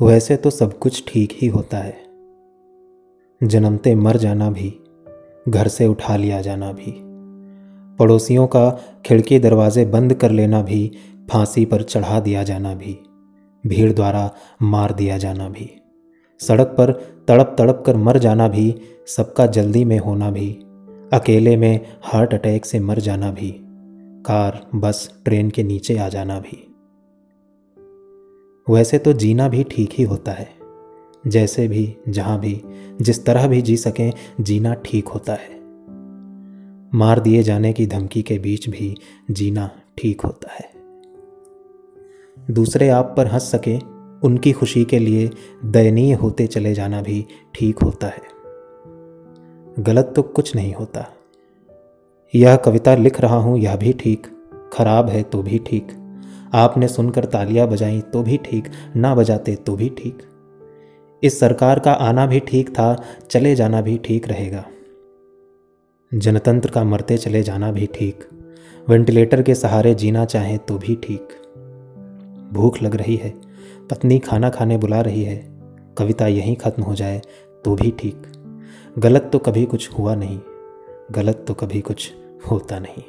वैसे तो सब कुछ ठीक ही होता है। जन्मते मर जाना भी, घर से उठा लिया जाना भी। पड़ोसियों का खिड़की दरवाजे बंद कर लेना भी, फांसी पर चढ़ा दिया जाना भी, भीड़ द्वारा मार दिया जाना भी। सड़क पर तड़प तड़प कर मर जाना भी, सबका जल्दी में होना भी, अकेले में हार्ट अटैक से मर जाना भी, कार, बस, ट्रेन के नीचे आ जाना भी। वैसे तो जीना भी ठीक ही होता है। जैसे भी, जहाँ भी, जिस तरह भी जी सकें, जीना ठीक होता है। मार दिए जाने की धमकी के बीच भी जीना ठीक होता है। दूसरे आप पर हंस सके, उनकी खुशी के लिए दयनीय होते चले जाना भी ठीक होता है। गलत तो कुछ नहीं होता। यह कविता लिख रहा हूँ, यह भी ठीक, खराब है तो भी ठीक। आपने सुनकर तालियाँ बजाई तो भी ठीक, ना बजाते तो भी ठीक। इस सरकार का आना भी ठीक था, चले जाना भी ठीक रहेगा। जनतंत्र का मरते चले जाना भी ठीक। वेंटिलेटर के सहारे जीना चाहें तो भी ठीक। भूख लग रही है, पत्नी खाना खाने बुला रही है, कविता यहीं ख़त्म हो जाए तो भी ठीक। गलत तो कभी कुछ हुआ नहीं, गलत तो कभी कुछ होता नहीं।